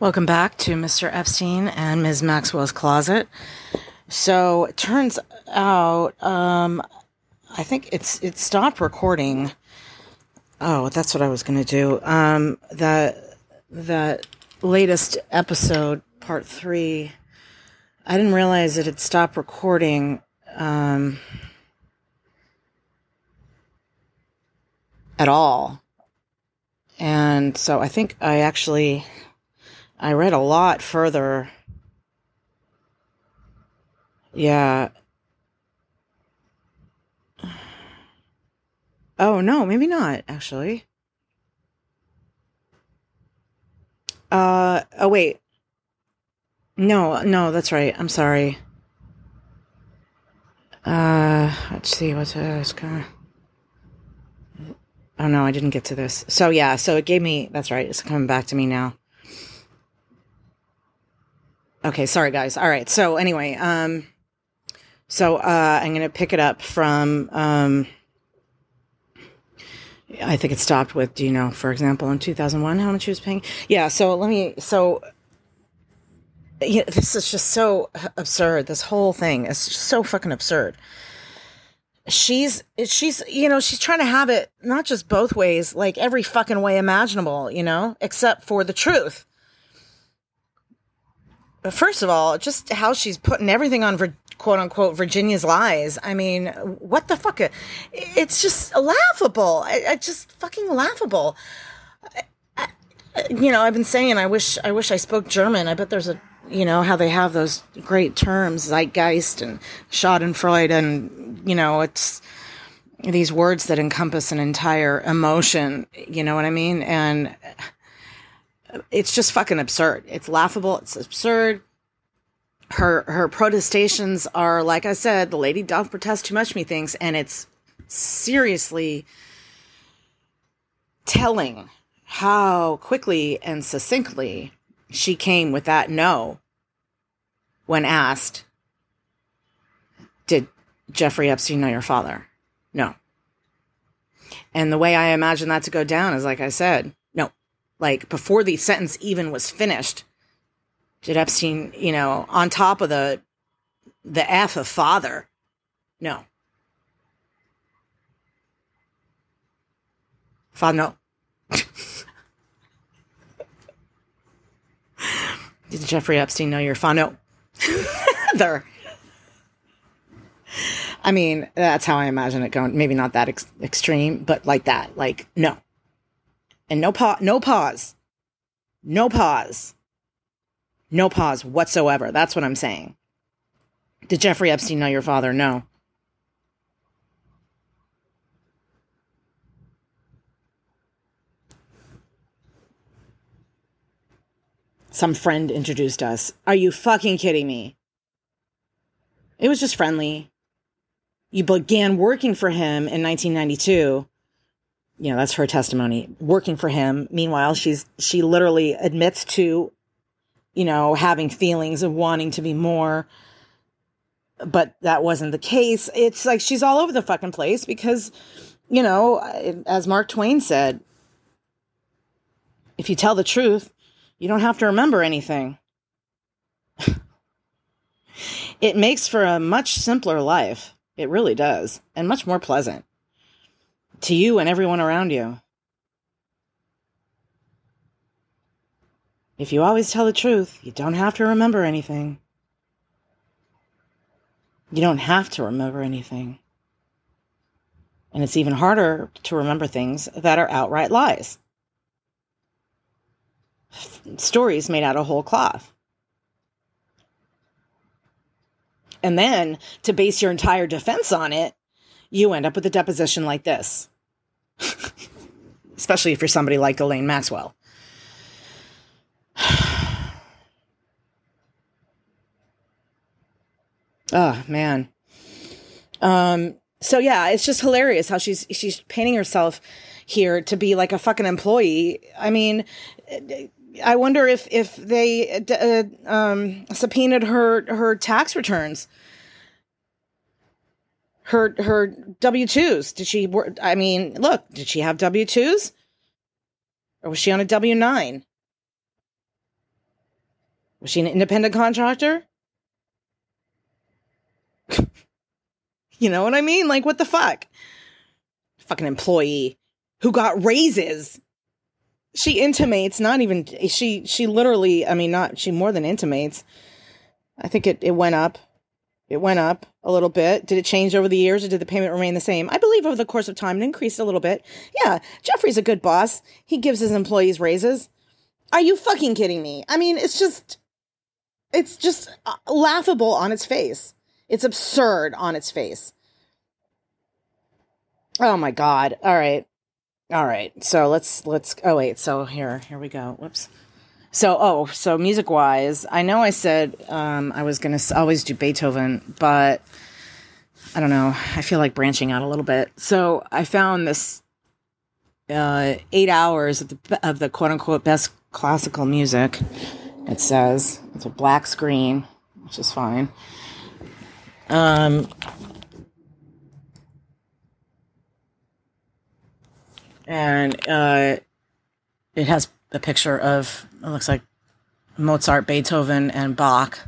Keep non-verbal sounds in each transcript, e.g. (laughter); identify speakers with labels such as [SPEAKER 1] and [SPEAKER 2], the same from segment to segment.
[SPEAKER 1] Welcome back to Mr. Epstein and Ms. Maxwell's closet. So it turns out, um, I think it's it stopped recording. Oh, that's what I was going to do. Um, that latest episode, part three. I didn't realize it had stopped recording. Um, at all. And so I think I actually I read a lot further. Yeah. Oh no, maybe not actually. Uh oh wait. No, no, that's right. I'm sorry. Uh let's see what's this kind of Oh no, I didn't get to this. So yeah, so it gave me that's right, it's coming back to me now. Okay, sorry guys. All right. So anyway, um so uh I'm going to pick it up from um I think it stopped with, do you know, for example, in 2001 how much she was paying? Yeah, so let me so yeah, this is just so absurd. This whole thing is so fucking absurd she's she's you know she's trying to have it not just both ways like every fucking way imaginable you know except for the truth but first of all just how she's putting everything on quote unquote virginia's lies. I mean what the fuck? It's just laughable. I, just fucking laughable. You know i've been saying i wish i wish i spoke german. I bet there's a you know how they have those great terms zeitgeist and schadenfreude and you know it's these words that encompass an entire emotion. You know what i mean? And it's just fucking absurd it's laughable it's absurd her her protestations are like i said the lady doth protest too much methinks and it's seriously telling how quickly and succinctly she came with that no when asked, Did Jeffrey Epstein know your father? No. And the way I imagine that to go down is like I said. Like before the sentence even was finished, did Epstein, you know, on top of the the F of father? No. Father, no. (laughs) Did Jeffrey Epstein know your phone? No. (laughs) there. I mean, that's how I imagine it going. Maybe not that ex- extreme, but like that. Like, no. And no pause, no pause. No pause. No pause whatsoever. That's what I'm saying. Did Jeffrey Epstein know your father? No. Some friend introduced us. Are you fucking kidding me? It was just friendly. You began working for him in 1992. You know, that's her testimony. Working for him. Meanwhile, she's she literally admits to, you know, having feelings of wanting to be more. But that wasn't the case. It's like she's all over the fucking place because, you know, as Mark Twain said, if you tell the truth, you don't have to remember anything. (laughs) it makes for a much simpler life. It really does. And much more pleasant. To you and everyone around you. If you always tell the truth, you don't have to remember anything. You don't have to remember anything. And it's even harder to remember things that are outright lies stories made out of whole cloth. And then to base your entire defense on it, you end up with a deposition like this. Especially if you're somebody like Ghislaine Maxwell. oh, (sighs) man. Um, so yeah, it's just hilarious how she's she's painting herself here to be like a fucking employee. I mean, I wonder if if they uh, um, subpoenaed her her tax returns, her her W twos. Did she? I mean, look, did she have W twos, or was she on a W nine? Was she an independent contractor? (laughs) you know what I mean? Like, what the fuck? Fucking employee who got raises. She intimates, not even, she, she literally, I mean, not, she more than intimates. I think it, it went up. It went up a little bit. Did it change over the years or did the payment remain the same? I believe over the course of time it increased a little bit. Yeah, Jeffrey's a good boss. He gives his employees raises. Are you fucking kidding me? I mean, it's just, it's just uh, laughable on its face. It's absurd on its face. Oh my god. All right. All right. So let's let's oh wait. So here here we go. Whoops. So oh, so music wise, I know I said um I was going to always do Beethoven, but I don't know. I feel like branching out a little bit. So I found this uh 8 hours of the of the quote unquote best classical music. It says it's a black screen, which is fine. Um, and uh, it has a picture of it looks like Mozart, Beethoven, and Bach.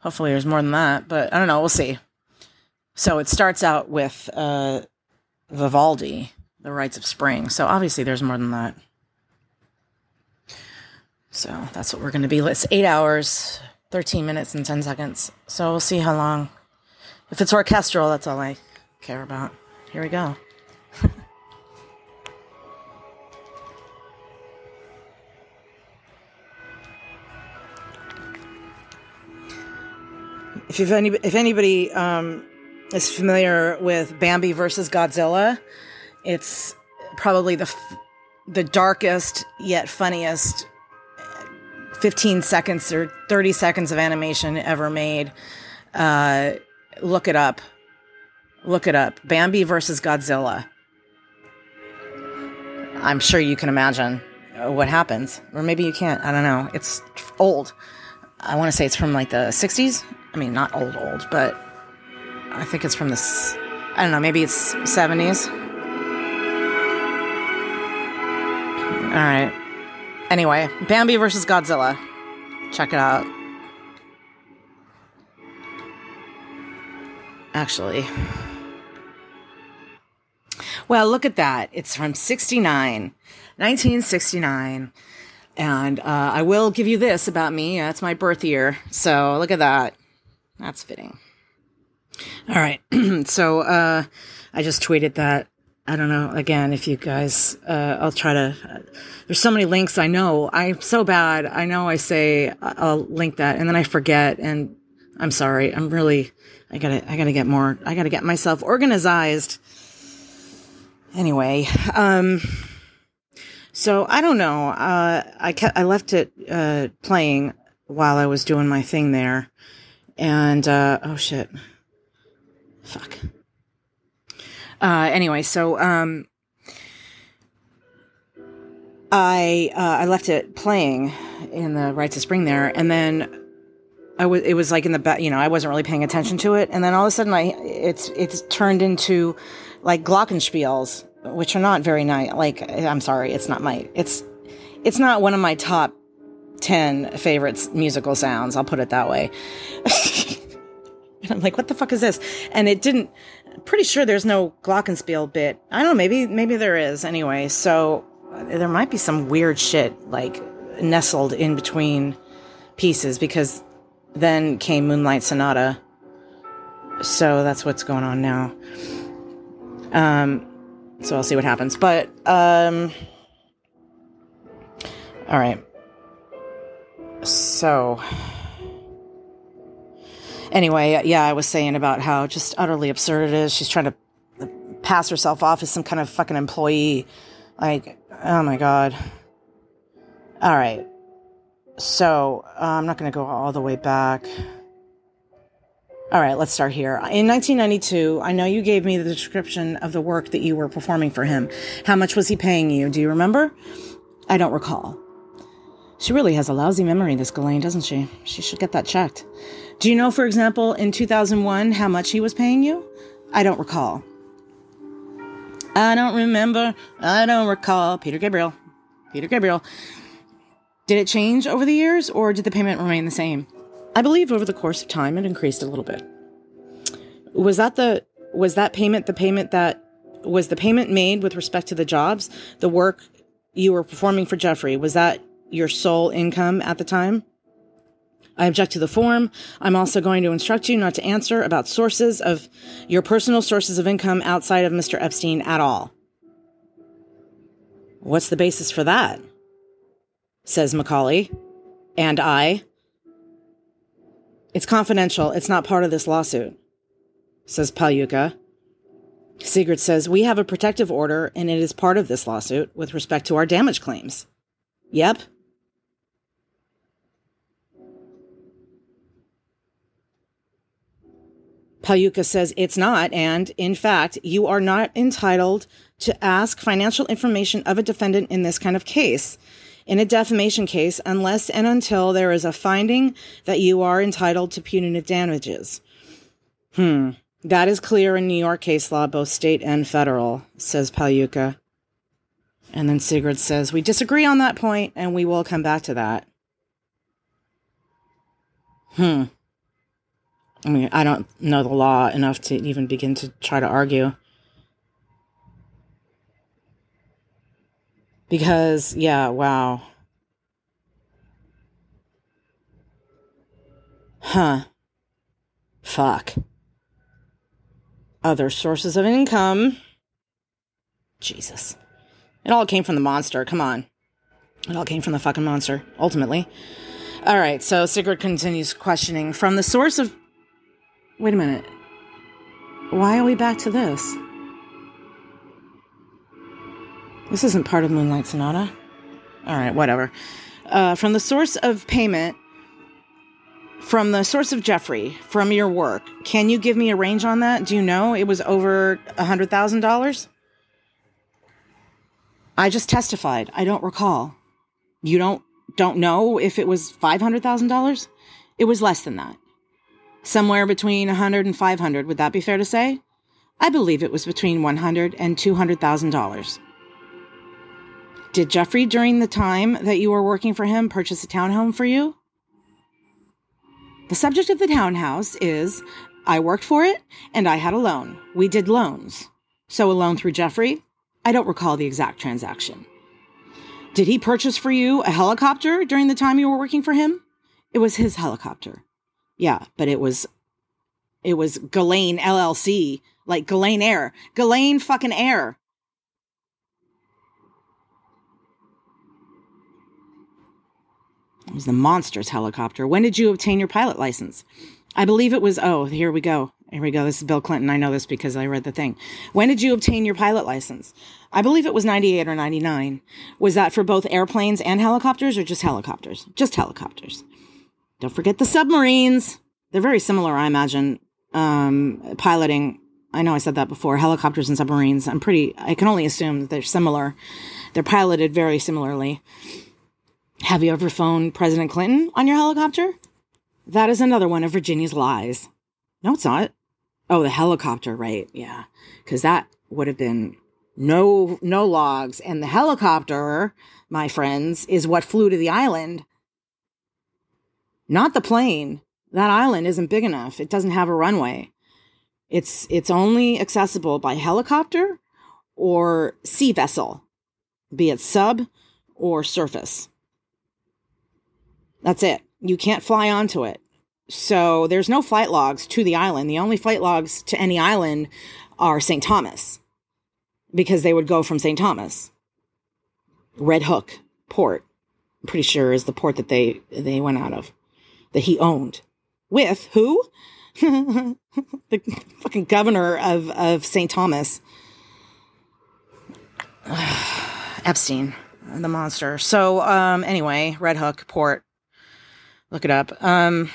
[SPEAKER 1] Hopefully, there's more than that, but I don't know. We'll see. So it starts out with uh, Vivaldi, The Rites of Spring. So obviously, there's more than that. So that's what we're going to be. It's eight hours, 13 minutes, and 10 seconds. So we'll see how long. If it's orchestral, that's all I care about. Here we go. If you've any, if anybody um, is familiar with Bambi versus Godzilla, it's probably the the darkest yet funniest 15 seconds or 30 seconds of animation ever made. Uh, look it up. Look it up. Bambi versus Godzilla. I'm sure you can imagine what happens. Or maybe you can't. I don't know. It's old. I want to say it's from like the 60s. I mean, not old, old, but I think it's from the, I don't know, maybe it's 70s. All right. Anyway, Bambi versus Godzilla. Check it out. Actually. Well, look at that. It's from 69, 1969. And uh, I will give you this about me. That's my birth year. So look at that. That's fitting. All right. (clears throat) so uh, I just tweeted that I don't know. Again, if you guys, uh, I'll try to. Uh, there's so many links. I know I'm so bad. I know I say I'll link that and then I forget. And I'm sorry. I'm really. I gotta. I gotta get more. I gotta get myself organized. Anyway, um, so I don't know. Uh, I kept. I left it uh, playing while I was doing my thing there, and uh, oh shit, fuck. Uh, anyway, so um, I uh, I left it playing in the Rites of Spring there, and then I was it was like in the back, you know, I wasn't really paying attention to it, and then all of a sudden, I it's it's turned into like glockenspiels, which are not very nice. Like I'm sorry, it's not my it's it's not one of my top ten favorites musical sounds. I'll put it that way. (laughs) and I'm like, what the fuck is this? And it didn't pretty sure there's no glockenspiel bit. I don't know, maybe maybe there is anyway. So there might be some weird shit like nestled in between pieces because then came Moonlight Sonata. So that's what's going on now. Um so I'll see what happens. But um all right. So anyway, yeah, I was saying about how just utterly absurd it is. She's trying to pass herself off as some kind of fucking employee. Like, oh my god. All right. So, uh, I'm not going to go all the way back. All right, let's start here. In 1992, I know you gave me the description of the work that you were performing for him. How much was he paying you? Do you remember? I don't recall. She really has a lousy memory, this Ghislaine, doesn't she? She should get that checked. Do you know, for example, in 2001, how much he was paying you? I don't recall. I don't remember. I don't recall. Peter Gabriel. Peter Gabriel. Did it change over the years or did the payment remain the same? I believe over the course of time it increased a little bit. Was that the was that payment the payment that was the payment made with respect to the jobs, the work you were performing for Jeffrey? Was that your sole income at the time? I object to the form. I'm also going to instruct you not to answer about sources of your personal sources of income outside of Mr. Epstein at all. What's the basis for that? Says McCawley. And I. It's confidential. It's not part of this lawsuit, says Pagliuca. Sigrid says, We have a protective order and it is part of this lawsuit with respect to our damage claims. Yep. Pagliuca says it's not, and in fact, you are not entitled to ask financial information of a defendant in this kind of case, in a defamation case, unless and until there is a finding that you are entitled to punitive damages. Hmm. That is clear in New York case law, both state and federal, says Pagliuca. And then Sigrid says, We disagree on that point, and we will come back to that. Hmm. I mean, I don't know the law enough to even begin to try to argue. Because, yeah, wow. Huh. Fuck other sources of income. Jesus. It all came from the monster. Come on. It all came from the fucking monster, ultimately. All right, so Sigrid continues questioning from the source of. Wait a minute. Why are we back to this? This isn't part of Moonlight Sonata. All right, whatever. Uh, from the source of payment from the source of Jeffrey, from your work, can you give me a range on that? Do you know it was over a hundred thousand dollars? I just testified. I don't recall. You don't don't know if it was five hundred thousand dollars? It was less than that. Somewhere between a hundred and five hundred. Would that be fair to say? I believe it was between one hundred and two hundred thousand dollars. Did Jeffrey, during the time that you were working for him, purchase a townhome for you? The subject of the townhouse is I worked for it and I had a loan. We did loans. So a loan through Jeffrey? I don't recall the exact transaction. Did he purchase for you a helicopter during the time you were working for him? It was his helicopter. Yeah, but it was it was Ghislaine LLC, like Ghislaine Air. Ghislaine fucking Air. It was the monster's helicopter. When did you obtain your pilot license? I believe it was, oh, here we go. Here we go. This is Bill Clinton. I know this because I read the thing. When did you obtain your pilot license? I believe it was 98 or 99. Was that for both airplanes and helicopters or just helicopters? Just helicopters. Don't forget the submarines. They're very similar, I imagine. Um, piloting. I know I said that before. Helicopters and submarines. I'm pretty, I can only assume that they're similar. They're piloted very similarly. Have you ever phoned President Clinton on your helicopter? That is another one of Virginia's lies. No, it's not. Oh, the helicopter, right? Yeah. Cause that would have been no, no logs. And the helicopter, my friends, is what flew to the island. Not the plane. That island isn't big enough. It doesn't have a runway. It's, it's only accessible by helicopter or sea vessel, be it sub or surface. That's it. You can't fly onto it. So there's no flight logs to the island. The only flight logs to any island are St. Thomas because they would go from St. Thomas. Red Hook port, I'm pretty sure is the port that they they went out of that he owned. With who? (laughs) the fucking governor of of St. Thomas. (sighs) Epstein, the monster. So um anyway, Red Hook port Look it up. Um,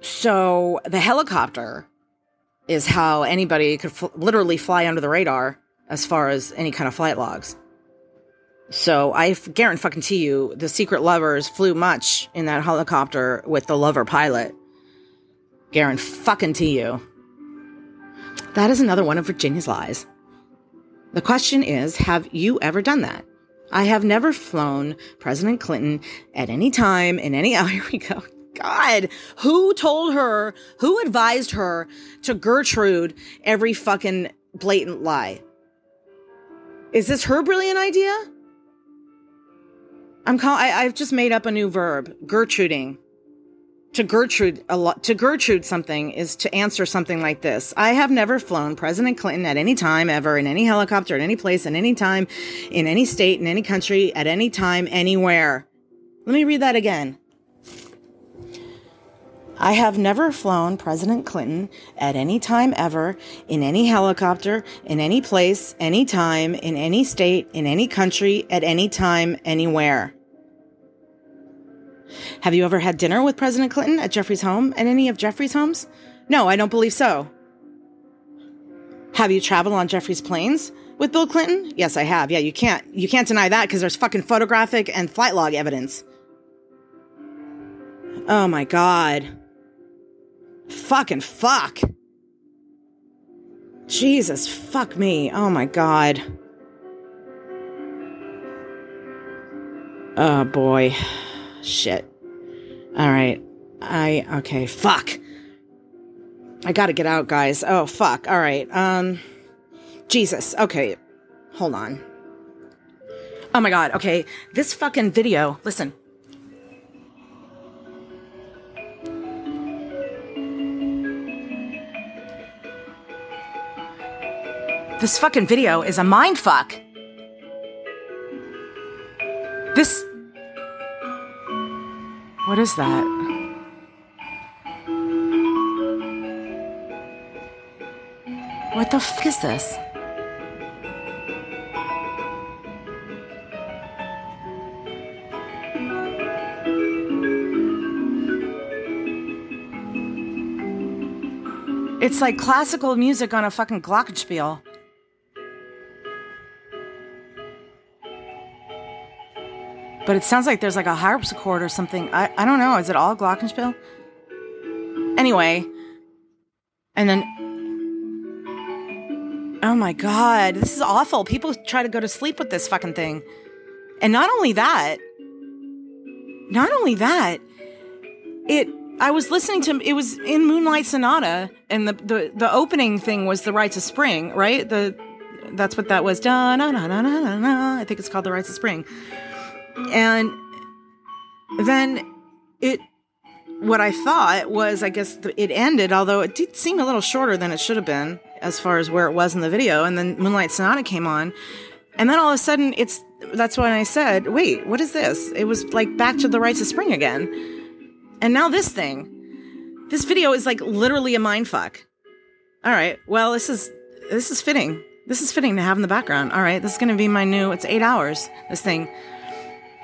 [SPEAKER 1] so the helicopter is how anybody could fl- literally fly under the radar as far as any kind of flight logs. So I guarantee fucking to you, the secret lovers flew much in that helicopter with the lover pilot. Guarantee fucking to you. That is another one of Virginia's lies. The question is Have you ever done that? I have never flown President Clinton at any time in any. Oh, (laughs) here we go. God, who told her, who advised her to Gertrude every fucking blatant lie? Is this her brilliant idea? I'm call I, I've just made up a new verb, Gertruding. To Gertrude a lot to Gertrude something is to answer something like this. I have never flown President Clinton at any time ever in any helicopter at any place at any time in any state in any country at any time anywhere. Let me read that again. I have never flown President Clinton at any time ever, in any helicopter, in any place, any time, in any state, in any country, at any time, anywhere. Have you ever had dinner with President Clinton at Jeffrey's home, at any of Jeffrey's homes? No, I don't believe so. Have you traveled on Jeffrey's planes with Bill Clinton? Yes, I have. Yeah, you can't you can't deny that because there's fucking photographic and flight log evidence. Oh my god. Fucking fuck. Jesus, fuck me. Oh my god. Oh boy. Shit. All right. I okay, fuck. I got to get out, guys. Oh fuck. All right. Um Jesus. Okay. Hold on. Oh my god. Okay. This fucking video. Listen. This fucking video is a mind fuck. This. What is that? What the fuck is this? It's like classical music on a fucking glockenspiel. But it sounds like there's like a harpsichord or something. I, I don't know. Is it all glockenspiel? Anyway, and then. Oh my god, this is awful. People try to go to sleep with this fucking thing. And not only that, not only that, it I was listening to it was in Moonlight Sonata and the the, the opening thing was the Rites of Spring, right? The that's what that was. Da na na na na na. I think it's called the Rites of Spring. And then it, what I thought was, I guess it ended, although it did seem a little shorter than it should have been as far as where it was in the video. And then Moonlight Sonata came on. And then all of a sudden, it's that's when I said, wait, what is this? It was like back to the rites of spring again. And now this thing. This video is like literally a mind fuck. All right. Well, this is this is fitting. This is fitting to have in the background. All right. This is going to be my new. It's eight hours. This thing.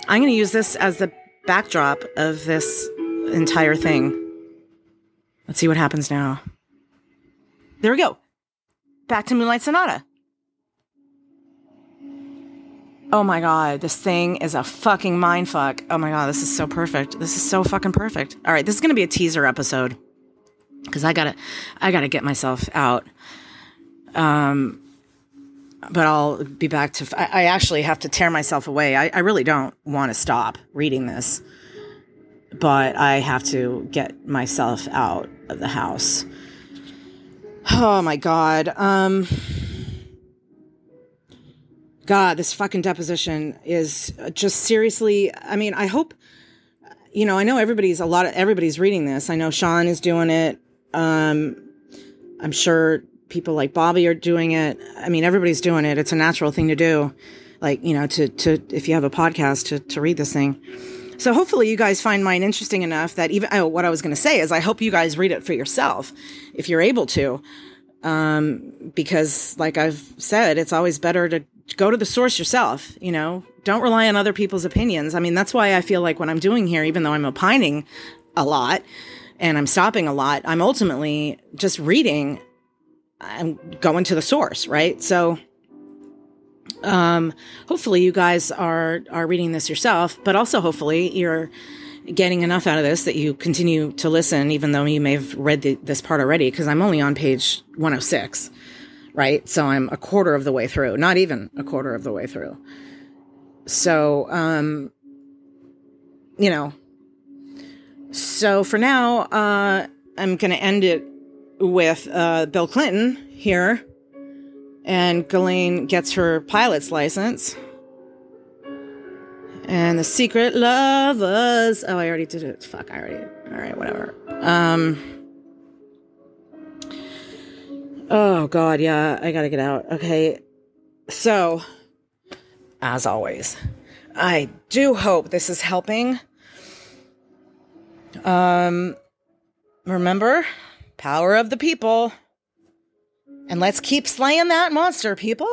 [SPEAKER 1] I'm going to use this as the backdrop of this entire thing. Let's see what happens now. There we go. Back to Moonlight Sonata. Oh my god, this thing is a fucking mindfuck. Oh my god, this is so perfect. This is so fucking perfect. All right, this is going to be a teaser episode cuz I got to I got to get myself out. Um but I'll be back to. I, I actually have to tear myself away. I, I really don't want to stop reading this, but I have to get myself out of the house. Oh my god. Um. God, this fucking deposition is just seriously. I mean, I hope. You know, I know everybody's a lot of everybody's reading this. I know Sean is doing it. Um, I'm sure people like Bobby are doing it. I mean, everybody's doing it. It's a natural thing to do. Like, you know, to, to, if you have a podcast to, to read this thing. So hopefully you guys find mine interesting enough that even, oh, what I was going to say is I hope you guys read it for yourself if you're able to. Um, because like I've said, it's always better to go to the source yourself, you know, don't rely on other people's opinions. I mean, that's why I feel like what I'm doing here, even though I'm opining a lot and I'm stopping a lot, I'm ultimately just reading I'm going to the source, right? So um hopefully you guys are are reading this yourself, but also hopefully you're getting enough out of this that you continue to listen even though you may have read the, this part already because I'm only on page 106 right? So I'm a quarter of the way through, not even a quarter of the way through. So, um, you know, so for now, uh, I'm going to end it with uh, Bill Clinton here, and Ghislaine gets her pilot's license. And the secret lovers. Oh, I already did it. Fuck, I already. All right, whatever. Um. Oh God, yeah, I gotta get out. Okay, so as always, I do hope this is helping. Um, remember, power of the people. And let's keep slaying that monster, people.